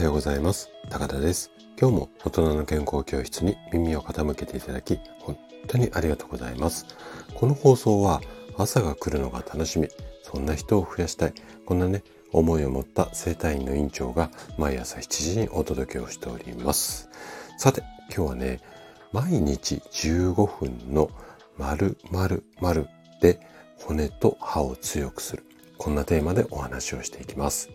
はようございます。高田です。今日も大人の健康教室に耳を傾けていただき、本当にありがとうございます。この放送は朝が来るのが楽しみ、そんな人を増やしたい、こんなね、思いを持った生体院の院長が毎朝7時にお届けをしております。さて、今日はね、毎日15分の〇〇〇で骨と歯を強くする。こんなテーマでお話をしていきます。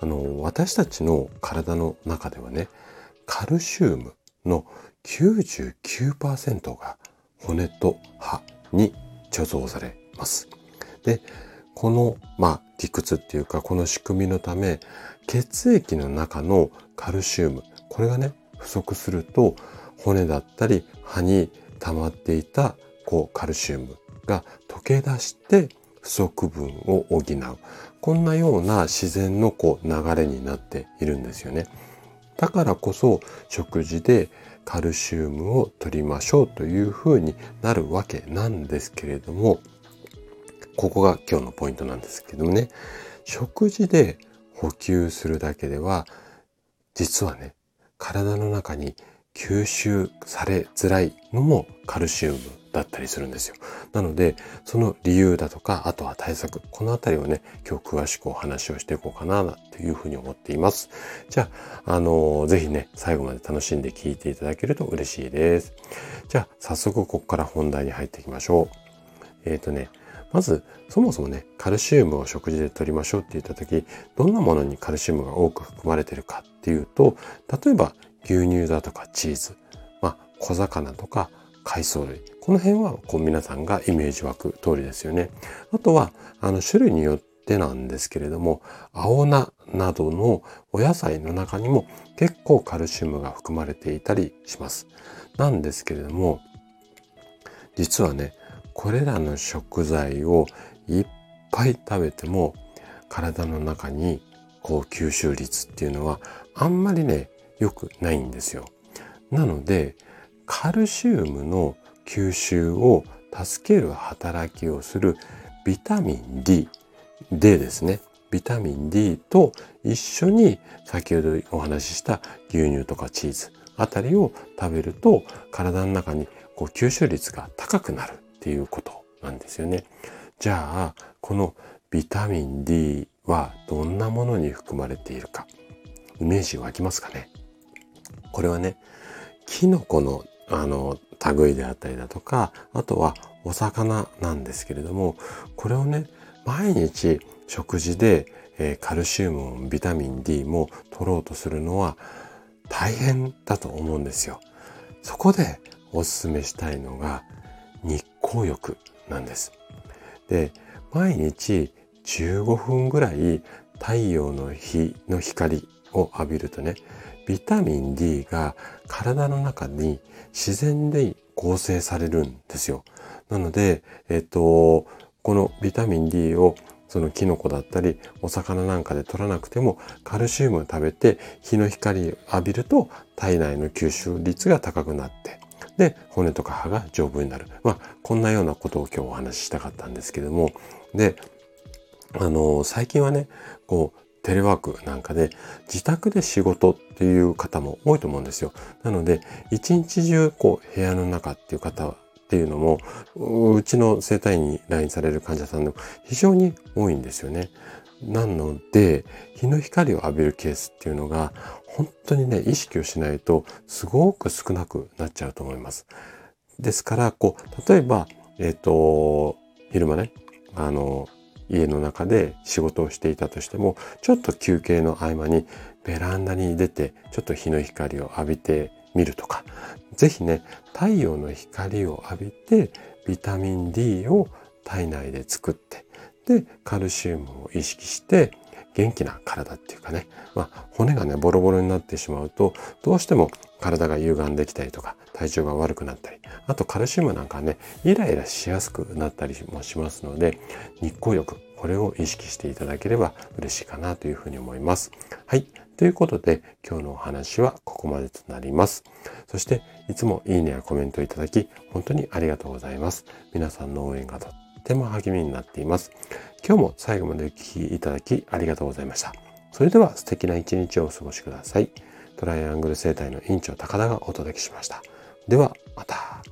あの、私たちの体の中ではね、カルシウムの99%が骨と歯に貯蔵されます。で、この、まあ、理屈っていうか、この仕組みのため、血液の中のカルシウム、これがね、不足すると、骨だったり歯に溜まっていた、こう、カルシウムが溶け出して、不足分を補う。こんなような自然のこう流れになっているんですよね。だからこそ食事でカルシウムを取りましょうというふうになるわけなんですけれども、ここが今日のポイントなんですけどもね、食事で補給するだけでは、実はね、体の中に吸収されづらいのもカルシウムだったりするんですよ。なので、その理由だとか、あとは対策、このあたりをね、今日詳しくお話をしていこうかな、というふうに思っています。じゃあ、あのー、ぜひね、最後まで楽しんで聞いていただけると嬉しいです。じゃあ、早速ここから本題に入っていきましょう。えっ、ー、とね、まず、そもそもね、カルシウムを食事で取りましょうって言った時、どんなものにカルシウムが多く含まれてるかっていうと、例えば牛乳だとかチーズ、まあ、小魚とか海藻類。この辺はこう皆さんがイメージ湧く通りですよね。あとは、あの種類によってなんですけれども、青菜などのお野菜の中にも結構カルシウムが含まれていたりします。なんですけれども、実はね、これらの食材をいっぱい食べても体の中にこう吸収率っていうのはあんまりね良くないんですよ。なのでカルシウムの吸収を助ける働きをするビタミン D、D ですね。ビタミン D と一緒に先ほどお話しした牛乳とかチーズあたりを食べると体の中にこう吸収率が高くなるっていうことなんですよね。じゃあ、このビタミン D はどんなものに含まれているか、イメージ湧きますかね？これはね、キノコのあの類であったりだとか、あとはお魚なんですけれども、これをね、毎日食事で、え、カルシウムもビタミン D も取ろうとするのは大変だと思うんですよ。そこでおすすめしたいのが日光浴なんです。で、毎日15分ぐらい太陽の日の光を浴びるとね、ビタミン D が体の中に自然で合成されるんですよ。なので、えっと、このビタミン D をそのキノコだったりお魚なんかで取らなくてもカルシウムを食べて日の光を浴びると体内の吸収率が高くなってで、骨とか歯が丈夫になる。まあ、こんなようなことを今日お話ししたかったんですけども、で、あの、最近はね、こう、テレワークなんかで自宅で仕事っていう方も多いと思うんですよ。なので、一日中こう部屋の中っていう方っていうのも、うちの生体院に来院される患者さんの非常に多いんですよね。なので、日の光を浴びるケースっていうのが、本当にね、意識をしないと、すごく少なくなっちゃうと思います。ですから、こう、例えば、えっ、ー、と、昼間ね、あの、家の中で仕事をしていたとしても、ちょっと休憩の合間にベランダに出て、ちょっと日の光を浴びてみるとか、ぜひね、太陽の光を浴びて、ビタミン D を体内で作って、で、カルシウムを意識して、元気な体っていうかね、まあ、骨がね、ボロボロになってしまうと、どうしても体が歪んできたりとか、体調が悪くなったり、あとカルシウムなんかね、イライラしやすくなったりもしますので、日光浴、これを意識していただければ嬉しいかなというふうに思います。はい。ということで、今日のお話はここまでとなります。そして、いつもいいねやコメントいただき、本当にありがとうございます。皆さんの応援がとっても励みになっています。今日も最後までお聴きいただきありがとうございました。それでは素敵な一日をお過ごしください。トライアングル生態の院長高田がお届けしました。ではまた。